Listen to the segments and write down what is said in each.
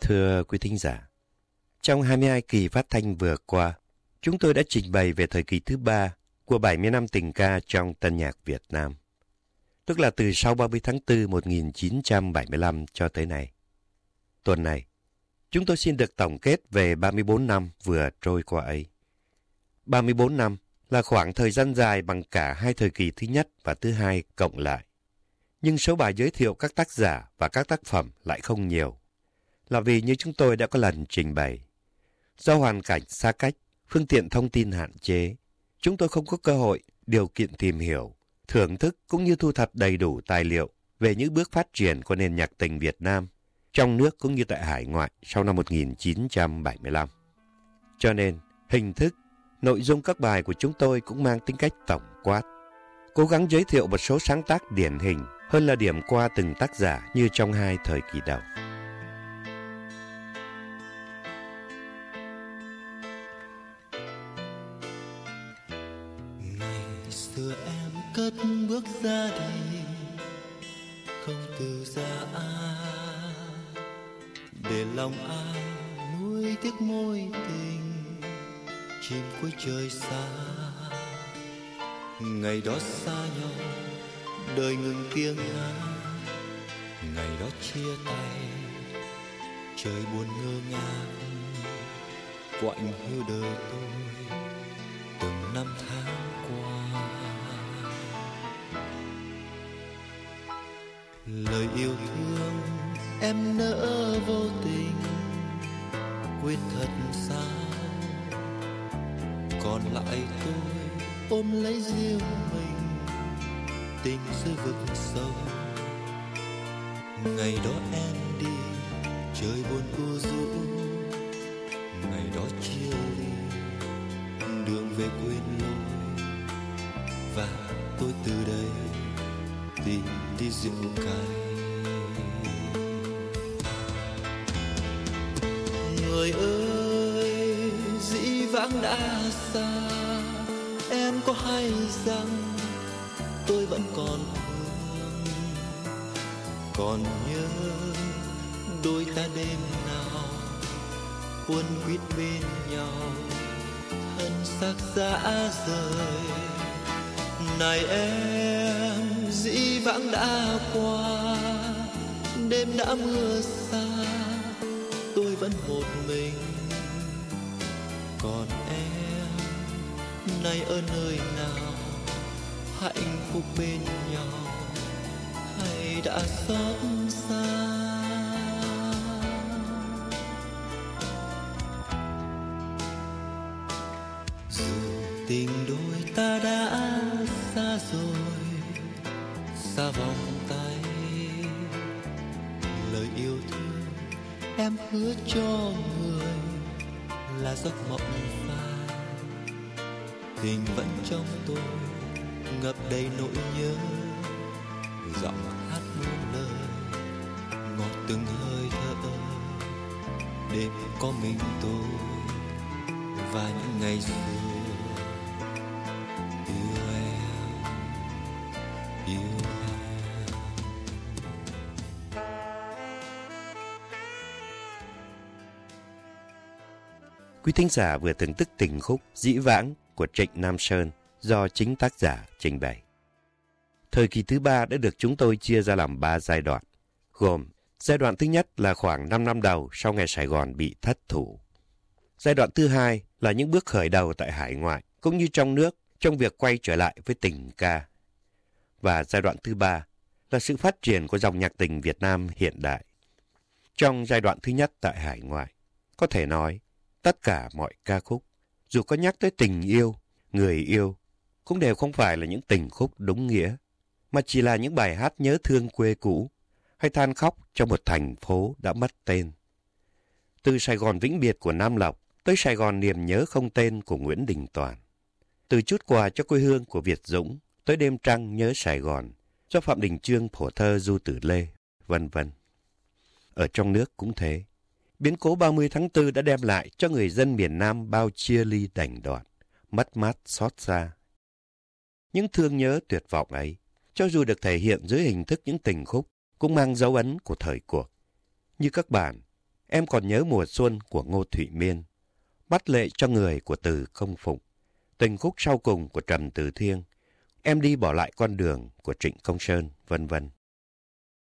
Thưa quý thính giả, trong 22 kỳ phát thanh vừa qua, chúng tôi đã trình bày về thời kỳ thứ ba của 70 năm tình ca trong tân nhạc Việt Nam, tức là từ sau 30 tháng 4 1975 cho tới nay. Tuần này, chúng tôi xin được tổng kết về 34 năm vừa trôi qua ấy. 34 năm là khoảng thời gian dài bằng cả hai thời kỳ thứ nhất và thứ hai cộng lại. Nhưng số bài giới thiệu các tác giả và các tác phẩm lại không nhiều là vì như chúng tôi đã có lần trình bày. Do hoàn cảnh xa cách, phương tiện thông tin hạn chế, chúng tôi không có cơ hội, điều kiện tìm hiểu, thưởng thức cũng như thu thập đầy đủ tài liệu về những bước phát triển của nền nhạc tình Việt Nam trong nước cũng như tại hải ngoại sau năm 1975. Cho nên, hình thức, nội dung các bài của chúng tôi cũng mang tính cách tổng quát. Cố gắng giới thiệu một số sáng tác điển hình hơn là điểm qua từng tác giả như trong hai thời kỳ đầu. ngày xưa em cất bước ra đi, không từ ra để lòng ai nuôi tiếc mối tình chim cuối trời xa. Ngày đó xa nhau, đời ngừng tiếng hát ngày đó chia tay, trời buồn ngơ ngác. Quạnh hiu đời tôi từng năm tháng qua. Lời yêu ôm lấy riêng mình, tình rơi vực sâu. Ngày đó em đi, trời buồn cô rũ ngày đó chia ly, đường về quên lối và tôi từ đây tìm đi rượu cay. Người ơi, dĩ vãng đã xa có hay rằng tôi vẫn còn thương còn nhớ đôi ta đêm nào quân quýt bên nhau, thân xác dã rời? Này em, dĩ vãng đã qua, đêm đã mưa xa, tôi vẫn một mình. Còn em nay ở nơi nào? Hạnh phúc bên nhau, hay đã xót xa? Dù tình đôi ta đã xa rồi, xa vòng tay. Lời yêu thương em hứa cho người là giấc mộng hình vẫn trong tôi, ngập đầy nỗi nhớ. Giọng hát muôn lời, ngọt từng hơi thở. Đêm có mình tôi và những ngày xưa. Yêu em yêu em. Quý thính giả vừa thưởng thức tình khúc Dĩ vãng của Trịnh Nam Sơn do chính tác giả trình bày. Thời kỳ thứ ba đã được chúng tôi chia ra làm ba giai đoạn, gồm giai đoạn thứ nhất là khoảng 5 năm đầu sau ngày Sài Gòn bị thất thủ. Giai đoạn thứ hai là những bước khởi đầu tại hải ngoại cũng như trong nước trong việc quay trở lại với tình ca. Và giai đoạn thứ ba là sự phát triển của dòng nhạc tình Việt Nam hiện đại. Trong giai đoạn thứ nhất tại hải ngoại, có thể nói tất cả mọi ca khúc, dù có nhắc tới tình yêu, người yêu, cũng đều không phải là những tình khúc đúng nghĩa, mà chỉ là những bài hát nhớ thương quê cũ hay than khóc cho một thành phố đã mất tên. Từ Sài Gòn vĩnh biệt của Nam Lộc tới Sài Gòn niềm nhớ không tên của Nguyễn Đình Toàn. Từ chút quà cho quê hương của Việt Dũng tới đêm trăng nhớ Sài Gòn cho Phạm Đình Trương phổ thơ Du Tử Lê, vân vân. Ở trong nước cũng thế. Biến cố 30 tháng 4 đã đem lại cho người dân miền Nam bao chia ly đành đoạn, mất mát xót xa. Những thương nhớ tuyệt vọng ấy, cho dù được thể hiện dưới hình thức những tình khúc, cũng mang dấu ấn của thời cuộc. Như các bạn, em còn nhớ mùa xuân của Ngô Thụy Miên, bắt lệ cho người của Từ Công Phụng, tình khúc sau cùng của Trầm Từ Thiêng, em đi bỏ lại con đường của Trịnh Công Sơn, vân vân.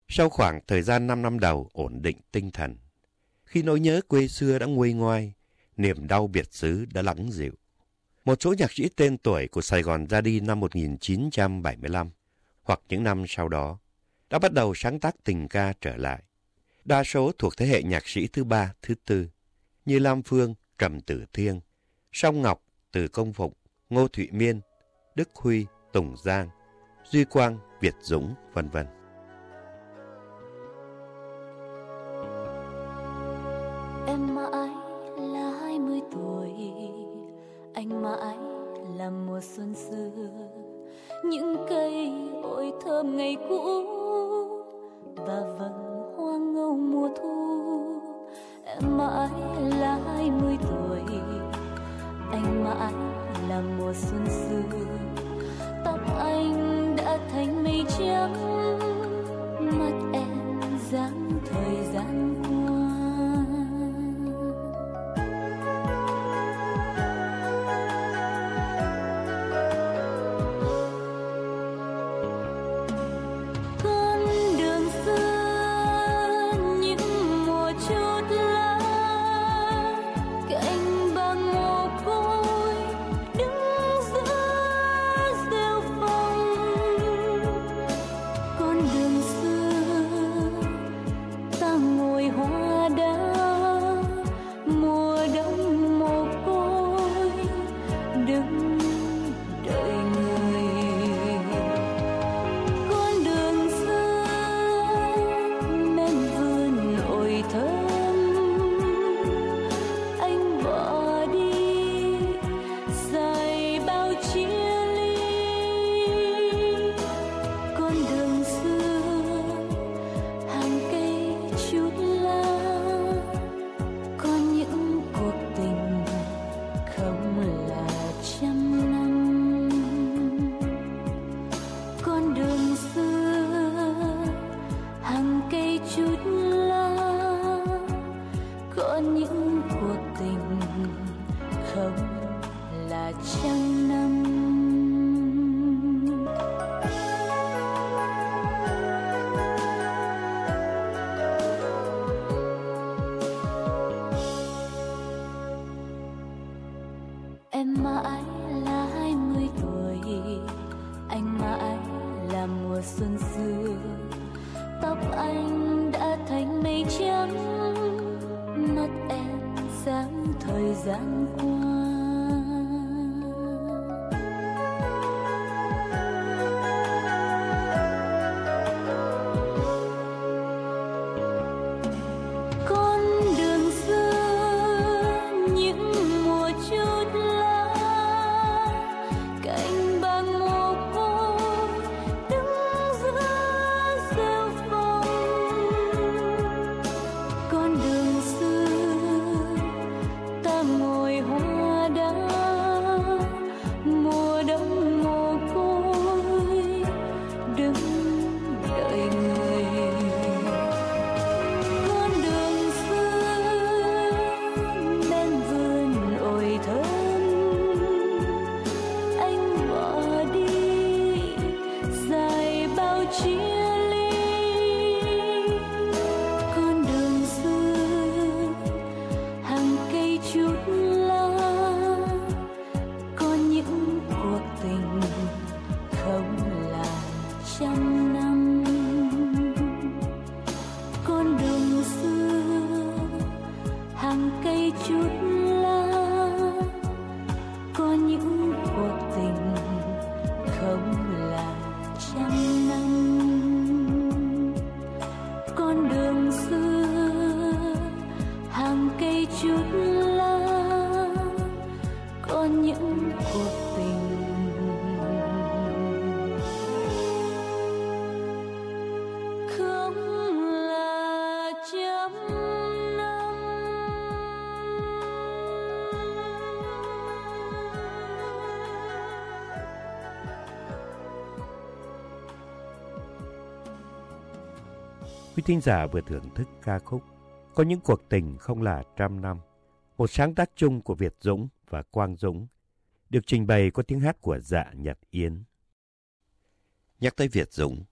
Sau khoảng thời gian 5 năm đầu ổn định tinh thần, khi nỗi nhớ quê xưa đã nguôi ngoai, niềm đau biệt xứ đã lắng dịu. Một số nhạc sĩ tên tuổi của Sài Gòn ra đi năm 1975 hoặc những năm sau đó đã bắt đầu sáng tác tình ca trở lại. Đa số thuộc thế hệ nhạc sĩ thứ ba, thứ tư, như Lam Phương, Trầm Tử Thiên, Song Ngọc, Từ Công Phụng, Ngô Thụy Miên, Đức Huy, Tùng Giang, Duy Quang, Việt Dũng, vân vân. Xuân xưa, những cây ôi thơm ngày cũ và vầng hoa ngâu mùa thu. Em mãi là hai mươi tuổi, anh mãi là mùa xuân xưa tóc anh đã thành mây trắng Quý thính giả vừa thưởng thức ca khúc Có những cuộc tình không là trăm năm, một sáng tác chung của Việt Dũng và Quang Dũng, được trình bày có tiếng hát của dạ Nhật Yến. Nhắc tới Việt Dũng,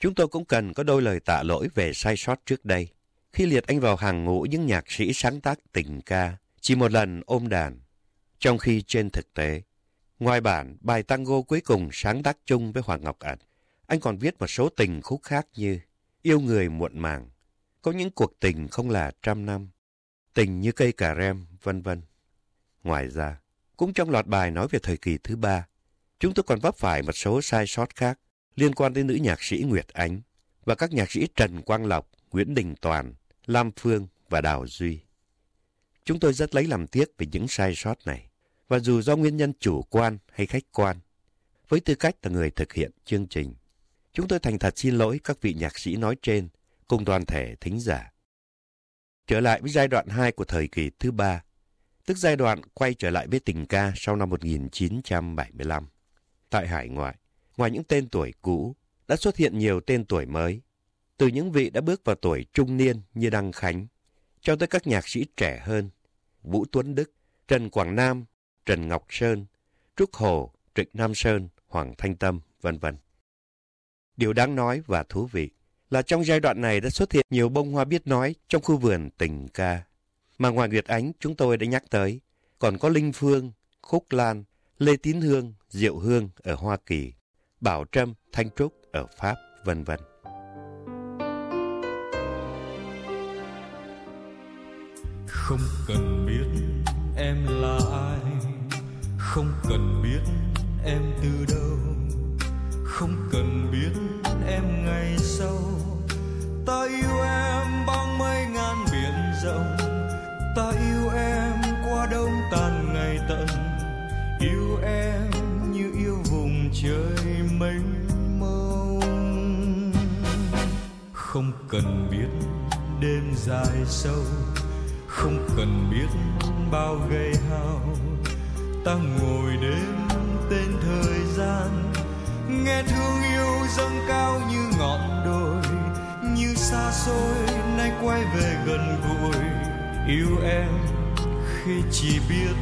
chúng tôi cũng cần có đôi lời tạ lỗi về sai sót trước đây. Khi liệt anh vào hàng ngũ những nhạc sĩ sáng tác tình ca, chỉ một lần ôm đàn. Trong khi trên thực tế, ngoài bản bài tango cuối cùng sáng tác chung với Hoàng Ngọc Ảnh, anh còn viết một số tình khúc khác như Yêu người muộn màng, Có những cuộc tình không là trăm năm, Tình như cây cà rem, vân vân. Ngoài ra, cũng trong loạt bài nói về thời kỳ thứ ba, chúng tôi còn vấp phải một số sai sót khác liên quan đến nữ nhạc sĩ Nguyệt Ánh và các nhạc sĩ Trần Quang Lộc, Nguyễn Đình Toàn, Lam Phương và Đào Duy. Chúng tôi rất lấy làm tiếc về những sai sót này, và dù do nguyên nhân chủ quan hay khách quan, với tư cách là người thực hiện chương trình, chúng tôi thành thật xin lỗi các vị nhạc sĩ nói trên cùng toàn thể thính giả. Trở lại với giai đoạn 2 của thời kỳ thứ ba, tức giai đoạn quay trở lại với tình ca sau năm 1975. Tại hải ngoại, ngoài những tên tuổi cũ, đã xuất hiện nhiều tên tuổi mới. Từ những vị đã bước vào tuổi trung niên như Đăng Khánh, cho tới các nhạc sĩ trẻ hơn, Vũ Tuấn Đức, Trần Quảng Nam, Trần Ngọc Sơn, Trúc Hồ, Trịnh Nam Sơn, Hoàng Thanh Tâm, vân vân. Điều đáng nói và thú vị là trong giai đoạn này đã xuất hiện nhiều bông hoa biết nói trong khu vườn tình ca. Mà ngoài Nguyệt Ánh chúng tôi đã nhắc tới, còn có Linh Phương, Khúc Lan, Lê Tín Hương, Diệu Hương ở Hoa Kỳ, Bảo Trâm, Thanh Trúc ở Pháp, vân vân. Không cần biết em là ai, không cần biết em từ đâu, không cần biết em ngày sau. Ta yêu em bằng mây ngàn biển rộng, ta yêu em qua đông tàn ngày tận, yêu em như yêu vùng trời mênh mông. Không cần biết đêm dài sâu. Không cần biết bao gây hao. Ta ngồi đêm tên thời gian nghe thương yêu dâng cao như ngọn đồi, như xa xôi nay quay về gần gũi. Yêu em khi chỉ biết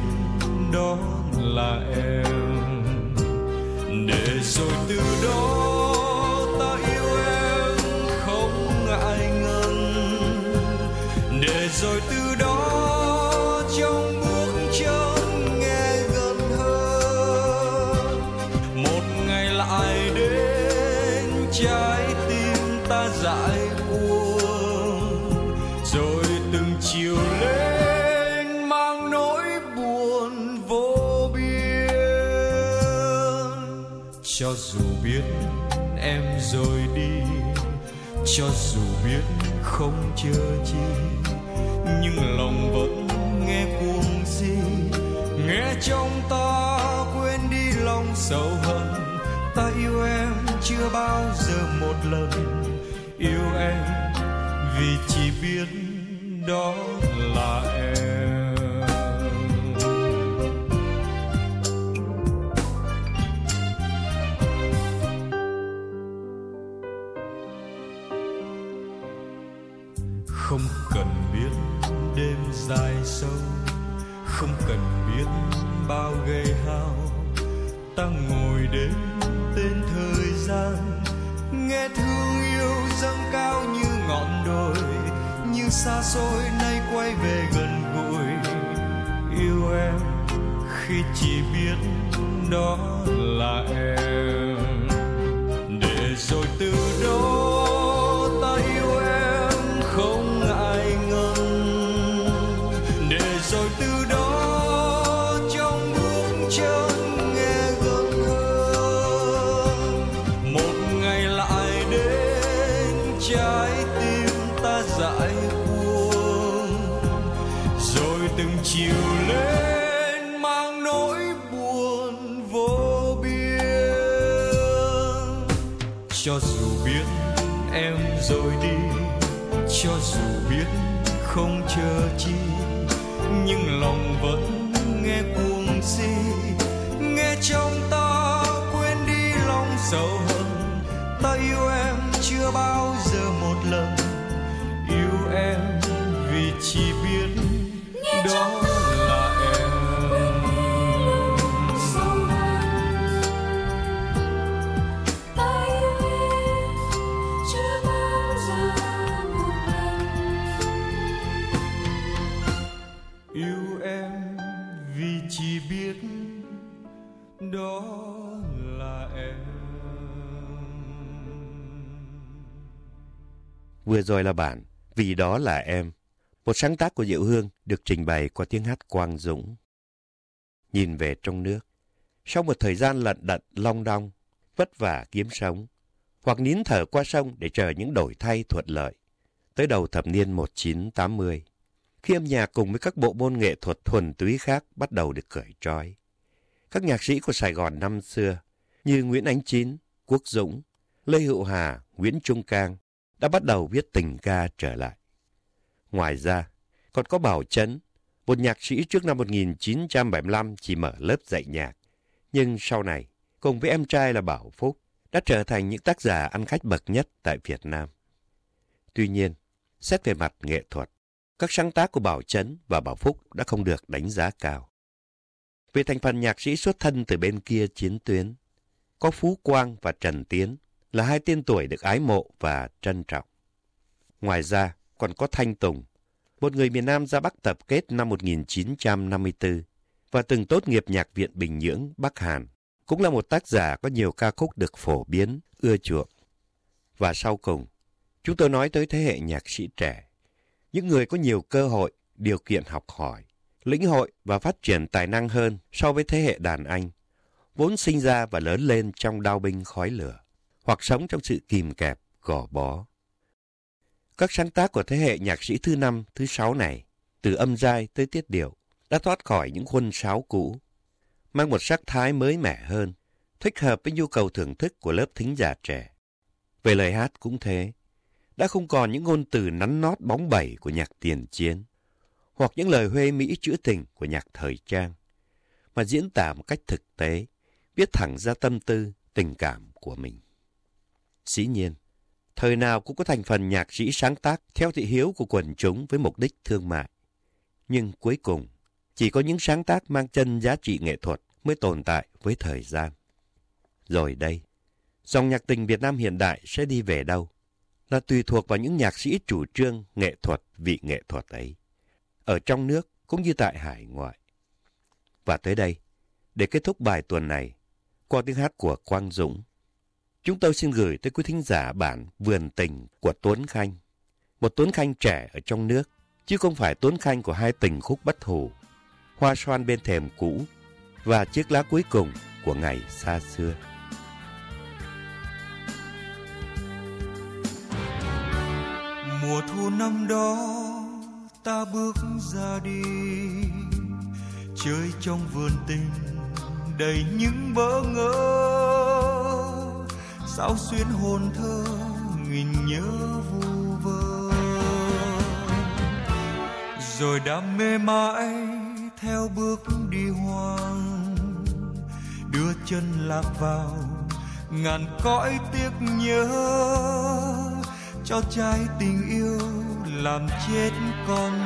đó là em. Để rồi từ đó ta yêu em không ngại ngần. Để rồi từ cho dù biết không chờ chi, nhưng lòng vẫn nghe cuồng si. Nghe trong ta quên đi lòng sầu hận, ta yêu em chưa bao giờ một lần. Yêu em vì chỉ biết cho dù biết không chờ chi, nhưng lòng vẫn nghe cuồng si. Nghe trong ta quên đi lòng sầu hận, ta yêu em chưa bao Vừa rồi là bản Vì đó là em, một sáng tác của Diệu Hương được trình bày qua tiếng hát Quang Dũng. Nhìn về trong nước, sau một thời gian lận đận long đong, vất vả kiếm sống, hoặc nín thở qua sông để chờ những đổi thay thuận lợi. Tới đầu thập niên 1980, khi âm nhạc cùng với các bộ môn nghệ thuật thuần túy khác bắt đầu được cởi trói. Các nhạc sĩ của Sài Gòn năm xưa như Nguyễn Ánh Chín, Quốc Dũng, Lê Hữu Hà, Nguyễn Trung Cang đã bắt đầu viết tình ca trở lại. Ngoài ra, còn có Bảo Trấn, một nhạc sĩ trước năm 1975 chỉ mở lớp dạy nhạc, nhưng sau này, cùng với em trai là Bảo Phúc, đã trở thành những tác giả ăn khách bậc nhất tại Việt Nam. Tuy nhiên, xét về mặt nghệ thuật, các sáng tác của Bảo Trấn và Bảo Phúc đã không được đánh giá cao. Về thành phần nhạc sĩ xuất thân từ bên kia chiến tuyến, có Phú Quang và Trần Tiến là hai tên tuổi được ái mộ và trân trọng. Ngoài ra, còn có Thanh Tùng, một người miền Nam ra Bắc tập kết năm 1954 và từng tốt nghiệp Nhạc viện Bình Nhưỡng, Bắc Hàn, cũng là một tác giả có nhiều ca khúc được phổ biến, ưa chuộng. Và sau cùng, chúng tôi nói tới thế hệ nhạc sĩ trẻ, những người có nhiều cơ hội, điều kiện học hỏi, lĩnh hội và phát triển tài năng hơn so với thế hệ đàn anh, vốn sinh ra và lớn lên trong đao binh khói lửa hoặc sống trong sự kìm kẹp, gò bó. Các sáng tác của thế hệ nhạc sĩ thứ năm, thứ sáu này, từ âm giai tới tiết điệu, đã thoát khỏi những khuôn sáo cũ, mang một sắc thái mới mẻ hơn, thích hợp với nhu cầu thưởng thức của lớp thính giả trẻ. Về lời hát cũng thế, đã không còn những ngôn từ nắn nót bóng bẩy của nhạc tiền chiến, hoặc những lời huê mỹ trữ tình của nhạc thời trang, mà diễn tả một cách thực tế, viết thẳng ra tâm tư, tình cảm của mình. Dĩ nhiên, thời nào cũng có thành phần nhạc sĩ sáng tác theo thị hiếu của quần chúng với mục đích thương mại. Nhưng cuối cùng, chỉ có những sáng tác mang chân giá trị nghệ thuật mới tồn tại với thời gian. Rồi đây, dòng nhạc tình Việt Nam hiện đại sẽ đi về đâu? Là tùy thuộc vào những nhạc sĩ chủ trương nghệ thuật vị nghệ thuật ấy. Ở trong nước cũng như tại hải ngoại. Và tới đây, để kết thúc bài tuần này, qua tiếng hát của Quang Dũng, Chúng tôi xin gửi tới quý thính giả bản Vườn Tình của Tuấn Khanh. Một Tuấn Khanh trẻ ở trong nước, chứ không phải Tuấn Khanh của hai tình khúc bất hủ, Hoa xoan bên thềm cũ và chiếc lá cuối cùng của ngày xa xưa. Mùa thu năm đó ta bước ra đi chơi trong vườn tình đầy những bỡ ngỡ sao xuyên hồn thơ nghìn nhớ vu vơ. Rồi đam mê mãi theo bước đi hoang, đưa chân lạc vào ngàn cõi tiếc nhớ, cho trái tình yêu làm chết con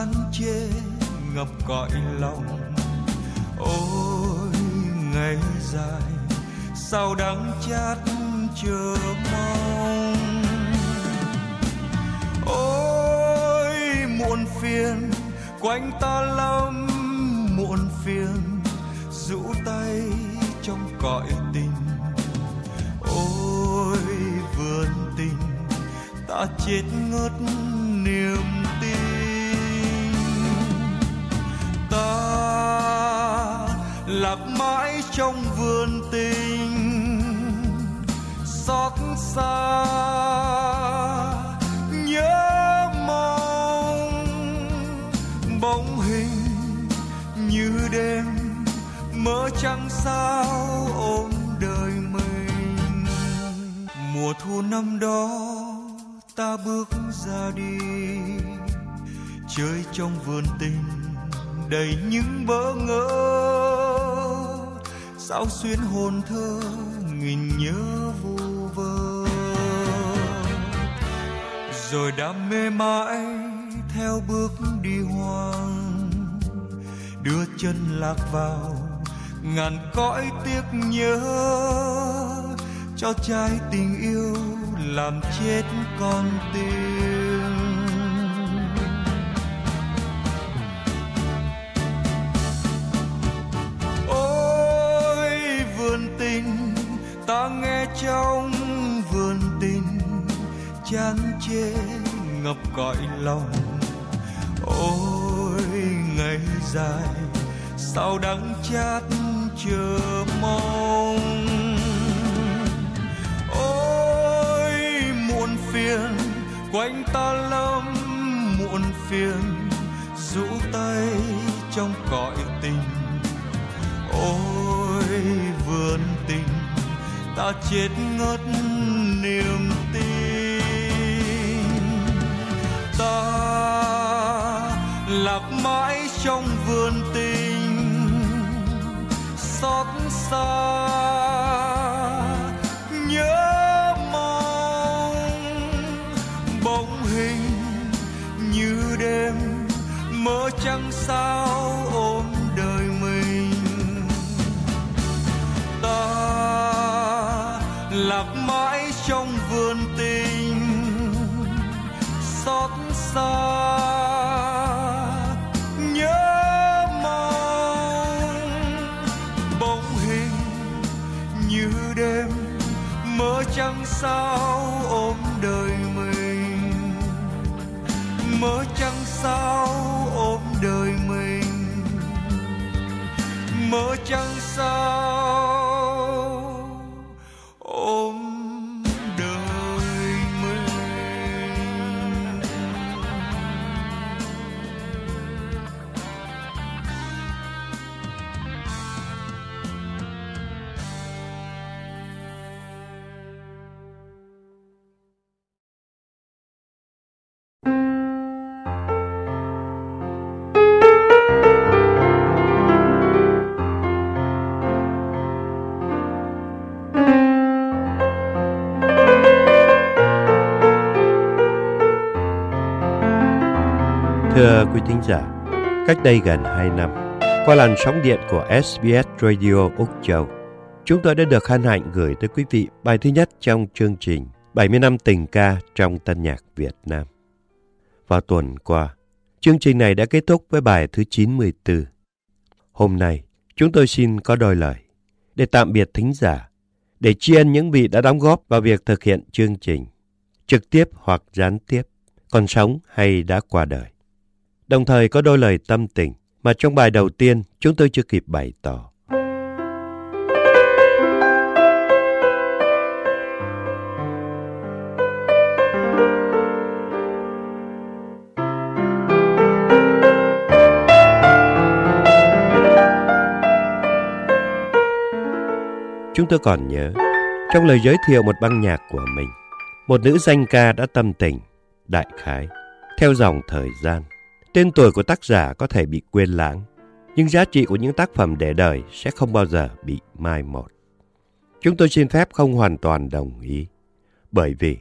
chán chê ngập cõi lòng. Ôi, ngày dài, sao đắng chát chờ mong? Ôi, muộn phiền, quanh ta lắm muộn phiền, rũ tay trong cõi tình. Ôi, vườn tình, ta chết ngất trong vườn tình. Xót xa, nhớ mong bóng hình như đêm mơ trăng sao ôm đời mình. Mùa thu năm đó ta bước ra đi, chơi trong vườn tình đầy những bỡ ngỡ sao xuyên hồn thơ, nghìn nhớ vu vơ. Rồi đam mê mãi, theo bước đi hoang, đưa chân lạc vào ngàn cõi tiếc nhớ, cho trái tình yêu làm chết con tim. Trên ngập cõi lòng. Ôi, ngày dài, sao đắng chát chờ mong. Ôi, muộn phiền, quanh ta lắm muộn phiền, rũ tay trong cõi tình. Ôi, vườn tình, ta chết ngất lạc mãi trong vườn tình. Xót xa, nhớ mong bóng hình như đêm mơ trăng sao. Cách đây gần 2 năm, qua làn sóng điện của SBS Radio Úc Châu, chúng tôi đã được hân hạnh gửi tới quý vị bài thứ nhất trong chương trình 70 năm tình ca trong tân nhạc Việt Nam. Vào tuần qua, chương trình này đã kết thúc với bài thứ 94. Hôm nay, chúng tôi xin có đôi lời để tạm biệt thính giả, để tri ân những vị đã đóng góp vào việc thực hiện chương trình, trực tiếp hoặc gián tiếp, còn sống hay đã qua đời. Đồng thời có đôi lời tâm tình mà trong bài đầu tiên chúng tôi chưa kịp bày tỏ. Chúng tôi còn nhớ, trong lời giới thiệu một băng nhạc của mình, một nữ danh ca đã tâm tình, đại khái, theo dòng thời gian. Tên tuổi của tác giả có thể bị quên lãng, nhưng giá trị của những tác phẩm để đời sẽ không bao giờ bị mai một. Chúng tôi xin phép không hoàn toàn đồng ý, bởi vì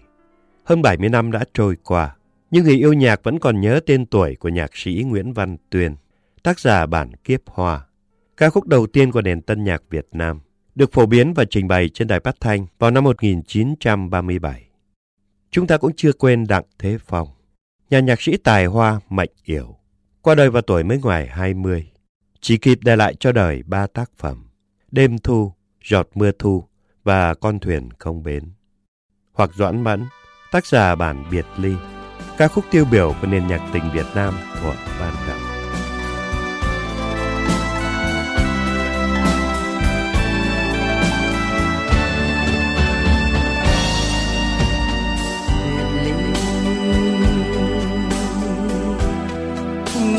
hơn 70 năm đã trôi qua, nhưng người yêu nhạc vẫn còn nhớ tên tuổi của nhạc sĩ Nguyễn Văn Tuyên, tác giả bản Kiếp Hoa, ca khúc đầu tiên của nền tân nhạc Việt Nam, được phổ biến và trình bày trên đài phát thanh vào năm 1937. Chúng ta cũng chưa quên Đặng Thế Phong, nhà nhạc sĩ tài hoa mạnh yểu, qua đời vào tuổi mới ngoài 20, chỉ kịp để lại cho đời ba tác phẩm, Đêm Thu, Giọt Mưa Thu và Con Thuyền Không Bến. Hoặc Doãn Mẫn, tác giả bản Biệt Ly, ca khúc tiêu biểu của nền nhạc tình Việt Nam thuở ban đầu.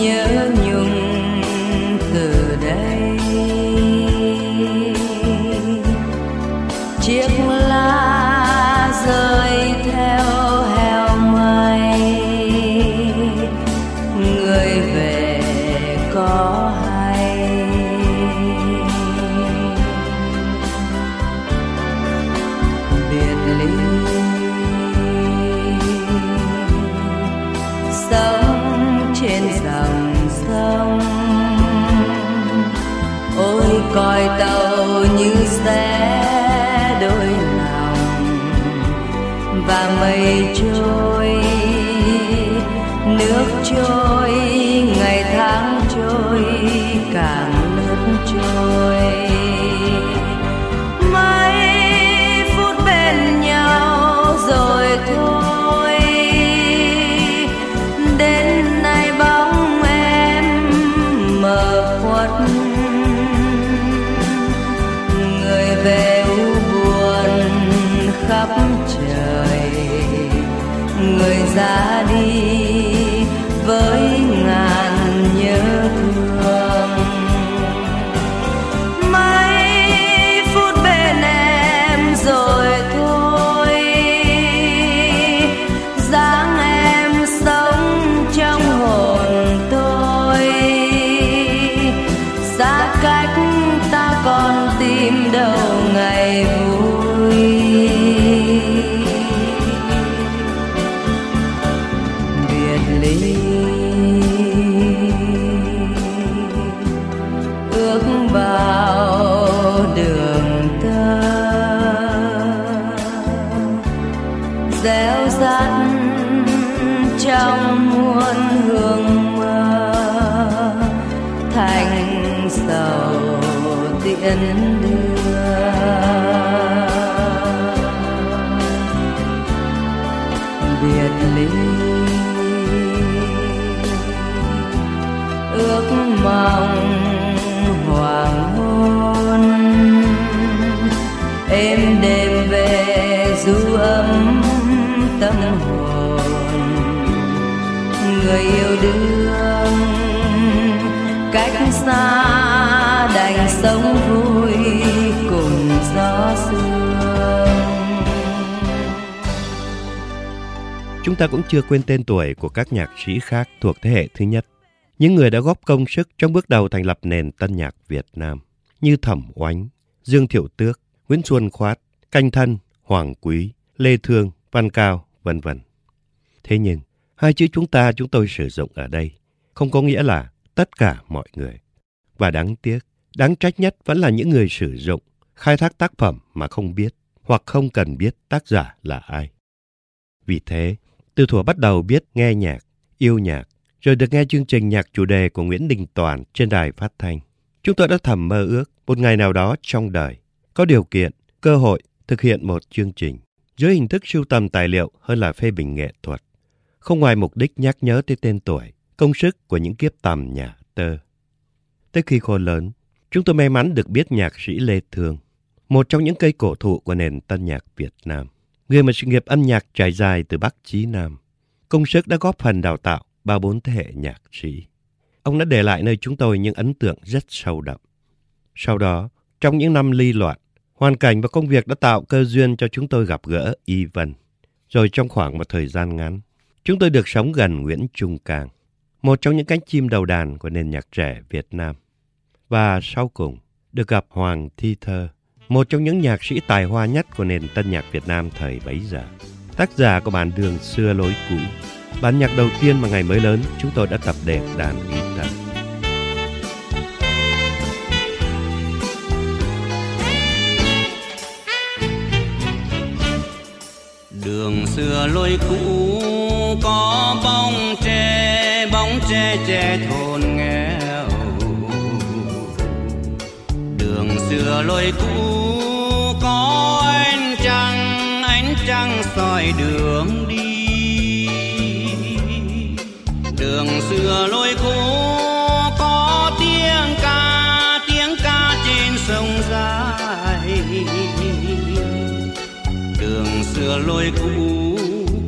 Nhớ người du ấm tâm hồn người yêu đương cách xa đành sống vui cùng gió sương Chúng ta cũng chưa quên tên tuổi của các nhạc sĩ khác thuộc thế hệ thứ nhất. Những người đã góp công sức trong bước đầu thành lập nền tân nhạc Việt Nam như Thẩm Oánh, Dương Thiệu Tước, Nguyễn Xuân Khoát, Canh Thân, Hoàng Quý, Lê Thương, Văn Cao, vân vân. Thế nhưng, hai chữ chúng ta chúng tôi sử dụng ở đây không có nghĩa là tất cả mọi người. Và đáng tiếc, đáng trách nhất vẫn là những người sử dụng, khai thác tác phẩm mà không biết hoặc không cần biết tác giả là ai. Vì thế, từ thuở bắt đầu biết nghe nhạc, yêu nhạc, rồi được nghe chương trình nhạc chủ đề của Nguyễn Đình Toàn trên đài phát thanh. Chúng tôi đã thầm mơ ước một ngày nào đó trong đời, có điều kiện, cơ hội thực hiện một chương trình dưới hình thức sưu tầm tài liệu hơn là phê bình nghệ thuật. Không ngoài mục đích nhắc nhớ tới tên tuổi, công sức của những kiếp tầm nhà tơ. Tới khi khô lớn, chúng tôi may mắn được biết nhạc sĩ Lê Thương, một trong những cây cổ thụ của nền tân nhạc Việt Nam người mà sự nghiệp âm nhạc trải dài từ Bắc chí Nam. Công sức đã góp phần đào tạo ba bốn thế hệ nhạc sĩ. Ông đã để lại nơi chúng tôi những ấn tượng rất sâu đậm. Sau đó, trong những năm ly loạn, hoàn cảnh và công việc đã tạo cơ duyên cho chúng tôi gặp gỡ Y Vân. Rồi trong khoảng một thời gian ngắn, chúng tôi được sống gần Nguyễn Trung Cang, một trong những cánh chim đầu đàn của nền nhạc trẻ Việt Nam. Và sau cùng, được gặp Hoàng Thi Thơ, một trong những nhạc sĩ tài hoa nhất của nền tân nhạc Việt Nam thời bấy giờ. Tác giả của bản đường xưa lối cũ, bản nhạc đầu tiên mà ngày mới lớn chúng tôi đã tập đệm đàn guitar. Đường xưa lối cũ, có bóng tre bóng tre tre thôn nghèo. Đường xưa lối cũ, có ánh trăng ánh trăng soi đường đi. Đường xưa lối cũ sửa lối cũ,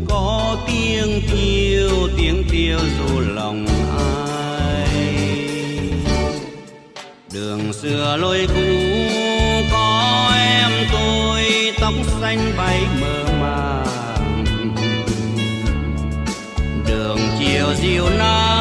có tiếng tiêu tiếng tiêu dù lòng ai. Đường xưa lối cũ, có em tôi, tóc xanh bay mơ màng. Đường chiều dịu nắng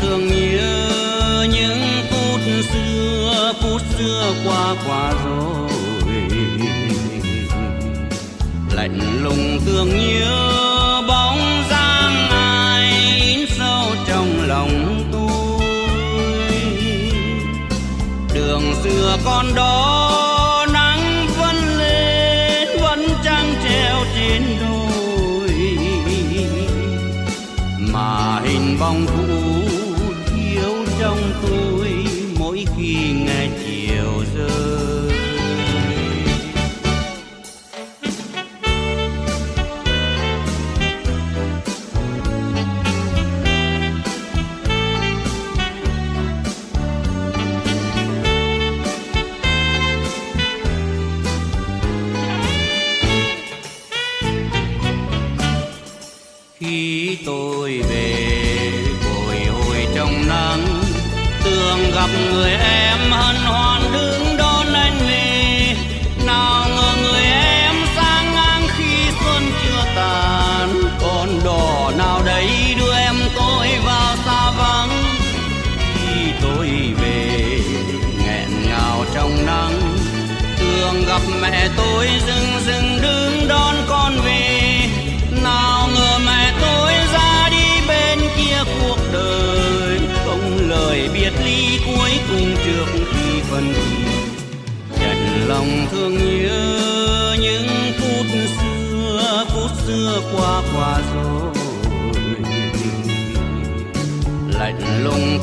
thường thương nhớ những phút xưa phút xưa qua qua rồi. Lạnh lùng thương nhớ bóng dáng ai in sâu trong lòng tôi. Đường xưa con đó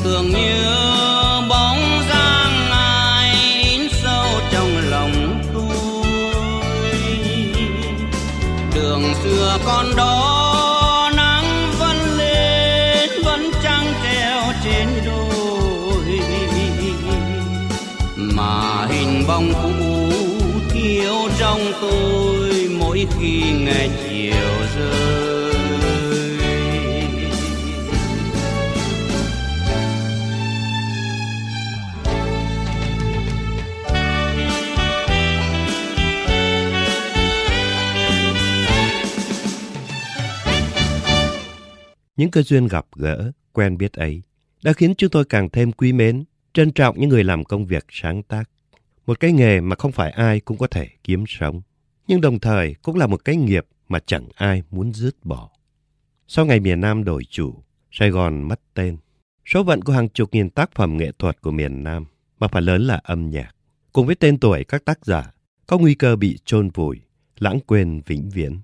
lạnh như bóng dáng ai in sâu trong lòng tôi. Đường xưa con đó nắng vẫn lên, vẫn trăng treo trên đồi. Mà hình bóng cũ, thiếu trong tôi mỗi khi nghe Những cơ duyên gặp gỡ, quen biết ấy đã khiến chúng tôi càng thêm quý mến, trân trọng những người làm công việc sáng tác. Một cái nghề mà không phải ai cũng có thể kiếm sống, nhưng đồng thời cũng là một cái nghiệp mà chẳng ai muốn dứt bỏ. Sau ngày miền Nam đổi chủ, Sài Gòn mất tên, số phận của hàng chục nghìn tác phẩm nghệ thuật của miền Nam, mà phần lớn là âm nhạc, cùng với tên tuổi các tác giả, có nguy cơ bị chôn vùi, lãng quên vĩnh viễn.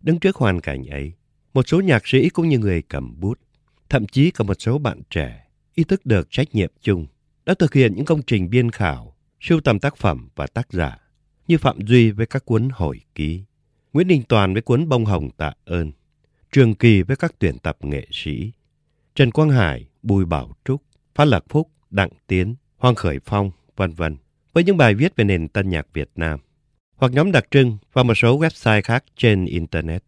Đứng trước hoàn cảnh ấy, một số nhạc sĩ cũng như người cầm bút, thậm chí cả một số bạn trẻ ý thức được trách nhiệm chung, đã thực hiện những công trình biên khảo, sưu tầm tác phẩm và tác giả, như Phạm Duy với các cuốn hồi ký, Nguyễn Đình Toàn với cuốn Bông Hồng Tạ ơn, Trường Kỳ với các tuyển tập nghệ sĩ, Trần Quang Hải, Bùi Bảo Trúc, Phát Lạc Phúc, Đặng Tiến, Hoàng Khởi Phong, vân vân với những bài viết về nền tân nhạc Việt Nam, hoặc nhóm đặc trưng và một số website khác trên Internet.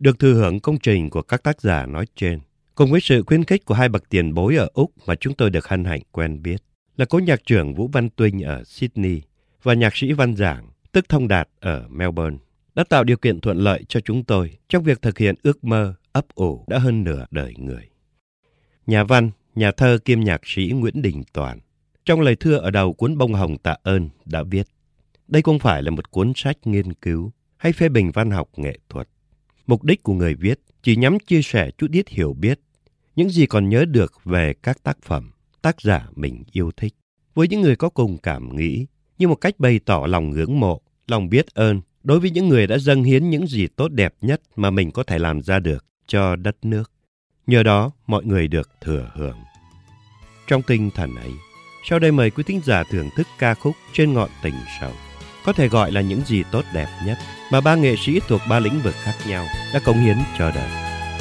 Được thừa hưởng công trình của các tác giả nói trên, cùng với sự khuyến khích của hai bậc tiền bối ở Úc mà chúng tôi được hân hạnh quen biết, là cố nhạc trưởng Vũ Văn Tuynh ở Sydney và nhạc sĩ Văn Giảng, tức Thông Đạt ở Melbourne, đã tạo điều kiện thuận lợi cho chúng tôi trong việc thực hiện ước mơ ấp ủ đã hơn nửa đời người. Nhà văn, nhà thơ kiêm nhạc sĩ Nguyễn Đình Toàn, trong lời thưa ở đầu cuốn Bông Hồng Tạ ơn đã viết, đây không phải là một cuốn sách nghiên cứu hay phê bình văn học nghệ thuật. Mục đích của người viết chỉ nhắm chia sẻ chút ít hiểu biết, những gì còn nhớ được về các tác phẩm, tác giả mình yêu thích, với những người có cùng cảm nghĩ, như một cách bày tỏ lòng ngưỡng mộ, lòng biết ơn đối với những người đã dâng hiến những gì tốt đẹp nhất mà mình có thể làm ra được cho đất nước. Nhờ đó, mọi người được thừa hưởng. Trong tinh thần ấy, sau đây mời quý thính giả thưởng thức ca khúc Trên ngọn tình sầu, có thể gọi là những gì tốt đẹp nhất mà ba nghệ sĩ thuộc ba lĩnh vực khác nhau đã cống hiến cho đời.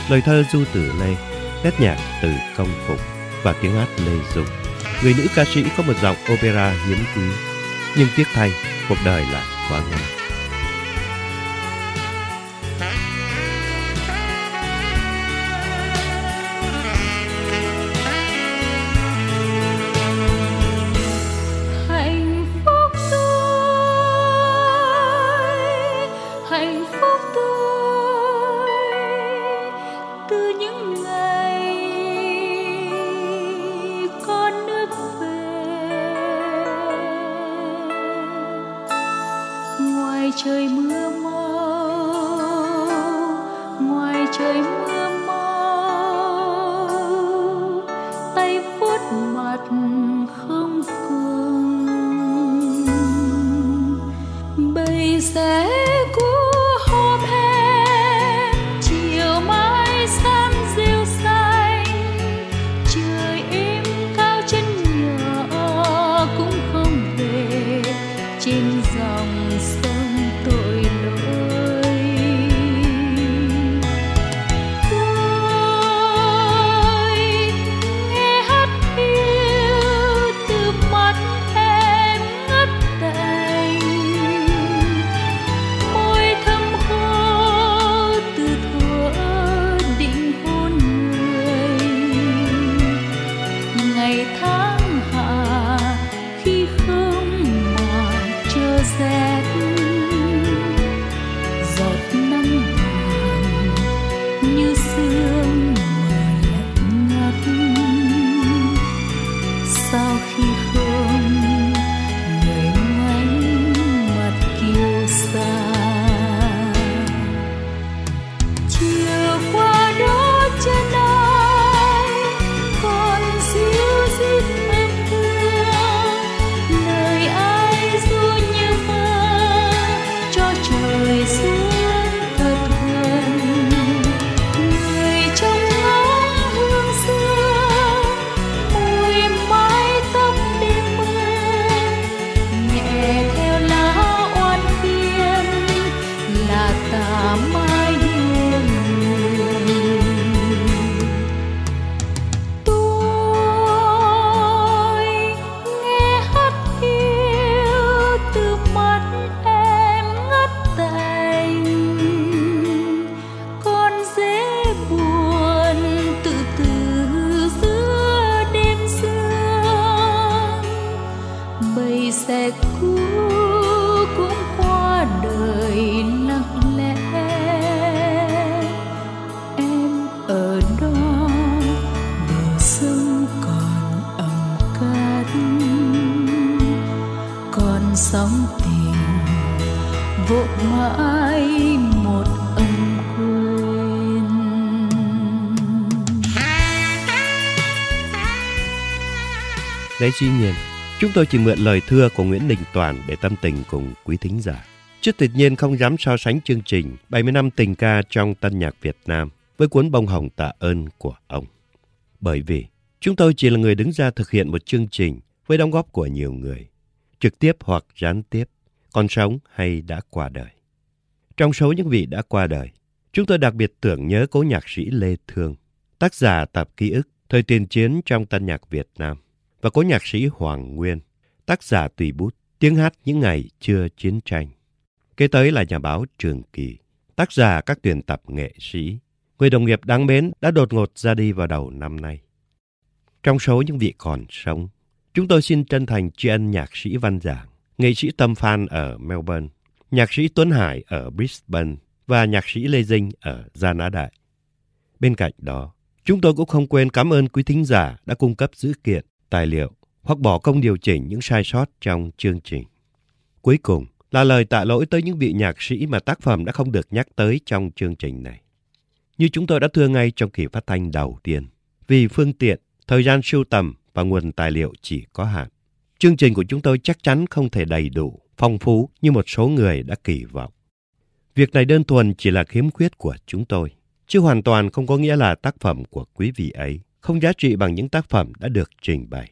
Lời thơ Du Tử Lê, nét nhạc từ Công Phục và tiếng hát Lê Dung. Người nữ ca sĩ có một giọng opera hiếm quý, nhưng tiếc thay, cuộc đời lại quá ngắn. Đấy duy nhiên, chúng tôi chỉ mượn lời thưa của Nguyễn Đình Toàn để tâm tình cùng quý thính giả. Chứ tuyệt nhiên không dám so sánh chương trình 70 năm tình ca trong tân nhạc Việt Nam với cuốn bông hồng tạ ơn của ông. Bởi vì chúng tôi chỉ là người đứng ra thực hiện một chương trình với đóng góp của nhiều người, trực tiếp hoặc gián tiếp, còn sống hay đã qua đời. Trong số những vị đã qua đời, chúng tôi đặc biệt tưởng nhớ cố nhạc sĩ Lê Thương, tác giả tập ký ức thời tiền chiến trong tân nhạc Việt Nam và cố nhạc sĩ Hoàng Nguyên, tác giả tùy bút, tiếng hát những ngày chưa chiến tranh. Kế tới là nhà báo Trường Kỳ, tác giả các tuyển tập nghệ sĩ, người đồng nghiệp đáng mến đã đột ngột ra đi vào đầu năm nay. Trong số những vị còn sống, chúng tôi xin chân thành tri ân nhạc sĩ Văn Giảng, nghệ sĩ Tâm Phan ở Melbourne, nhạc sĩ Tuấn Hải ở Brisbane và nhạc sĩ Lê Dinh ở Gia Nã Đại. Bên cạnh đó, chúng tôi cũng không quên cảm ơn quý thính giả đã cung cấp dữ kiện tài liệu hoặc bỏ công điều chỉnh những sai sót trong chương trình. Cuối cùng là lời tạ lỗi tới những vị nhạc sĩ mà tác phẩm đã không được nhắc tới trong chương trình này. Như chúng tôi đã thưa ngay trong kỳ phát thanh đầu tiên, vì phương tiện, thời gian sưu tầm và nguồn tài liệu chỉ có hạn. Chương trình của chúng tôi chắc chắn không thể đầy đủ, phong phú như một số người đã kỳ vọng. Việc này đơn thuần chỉ là khiếm khuyết của chúng tôi, chứ hoàn toàn không có nghĩa là tác phẩm của quý vị ấy không giá trị bằng những tác phẩm đã được trình bày.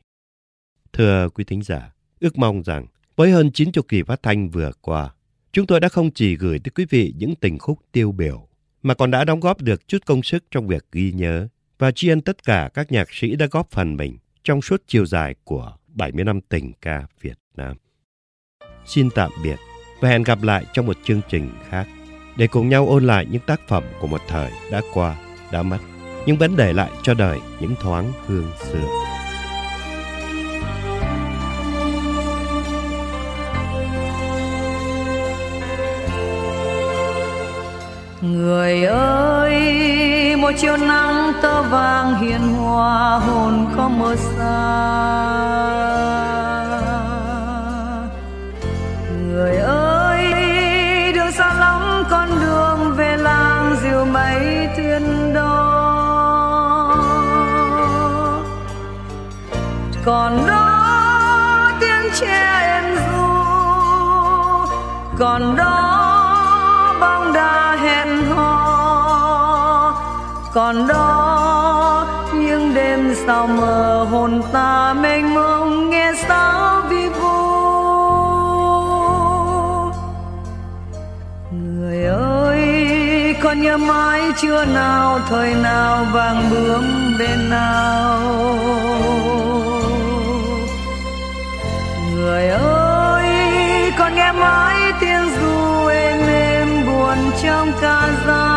Thưa quý thính giả, ước mong rằng Với hơn 90 kỳ phát thanh vừa qua, chúng tôi đã không chỉ gửi tới quý vị những tình khúc tiêu biểu, mà còn đã đóng góp được chút công sức trong việc ghi nhớ và tri ân tất cả các nhạc sĩ đã góp phần mình trong suốt chiều dài của 70 năm tình ca Việt Nam. Xin tạm biệt và hẹn gặp lại trong một chương trình khác để cùng nhau ôn lại những tác phẩm của một thời đã qua, đã mất, nhưng vẫn để lại cho đời những thoáng hương xưa. người ơi một chiều nắng tơ vàng hiền hòa, hồn có mơ xa. Người ơi, đường xa lắm con đường về làng diều mấy thuyền đó còn đó tiếng tre em ru còn đó bóng đá hẹn hò còn đó, những đêm sao mờ hồn ta mênh mông, nghe sao vi vu. Người ơi con nhớ mãi chưa nào, thời nào vàng bướm bên nào người ơi con nghe mãi tiếng ru êm êm buồn trong ca dao.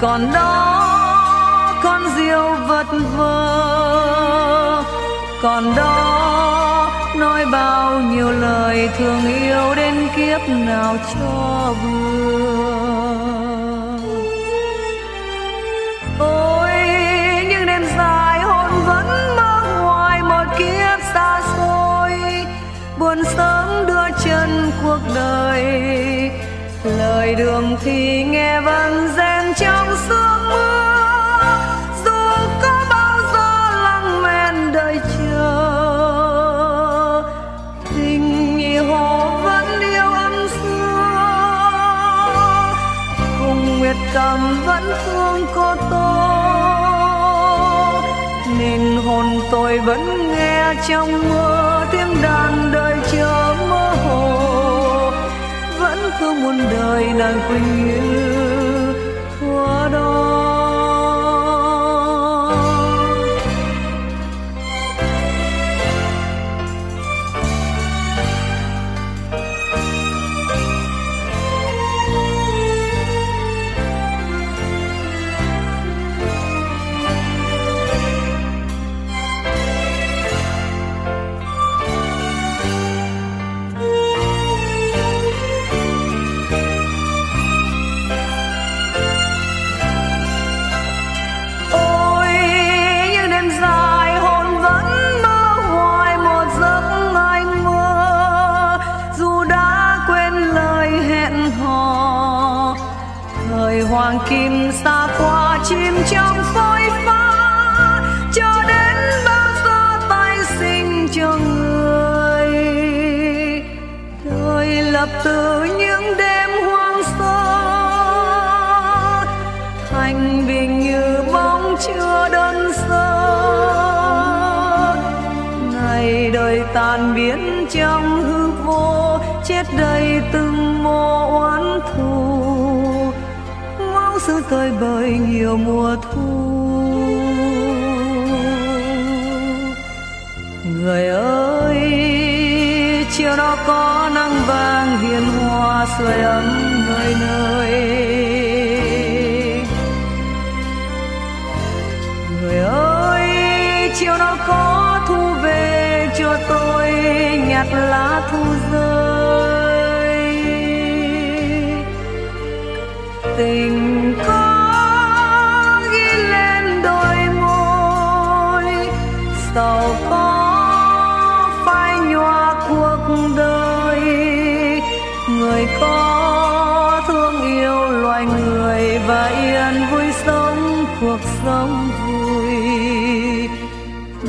Còn đó con diều vật vờ. Còn đó nói bao nhiêu lời thương yêu đến kiếp nào cho vừa. Ôi, những đêm dài hồn vẫn mơ hoài một kiếp xa xôi. Buồn sớm đưa chân cuộc đời, lời đường thì nghe vang rèn biệt cảm cầm vẫn thương cô tô nên hồn tôi vẫn nghe trong mưa tiếng đàn đời chờ mơ hồ. Vẫn thương muôn đời nàng quỳnh như chết đầy từng mồ oán thù. Máu xứ tơi bời nhiều mùa thu. Người ơi, chiều đó có nắng vàng hiền hòa sưởi ấm nơi nơi. Người ơi, chiều đó có thu về cho tôi nhặt lá thu rơi. Tình có ghi lên đôi môi. Sầu có phai nhòa cuộc đời. Người có thương yêu loài người và yên vui sống cuộc sống vui.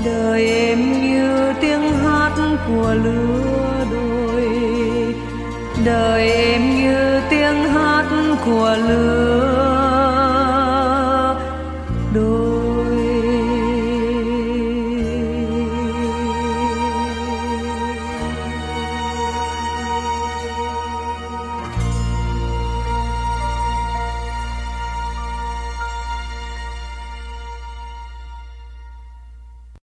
Đời em như tiếng hát của lứa đôi. Đời em như tiếng hát của lứa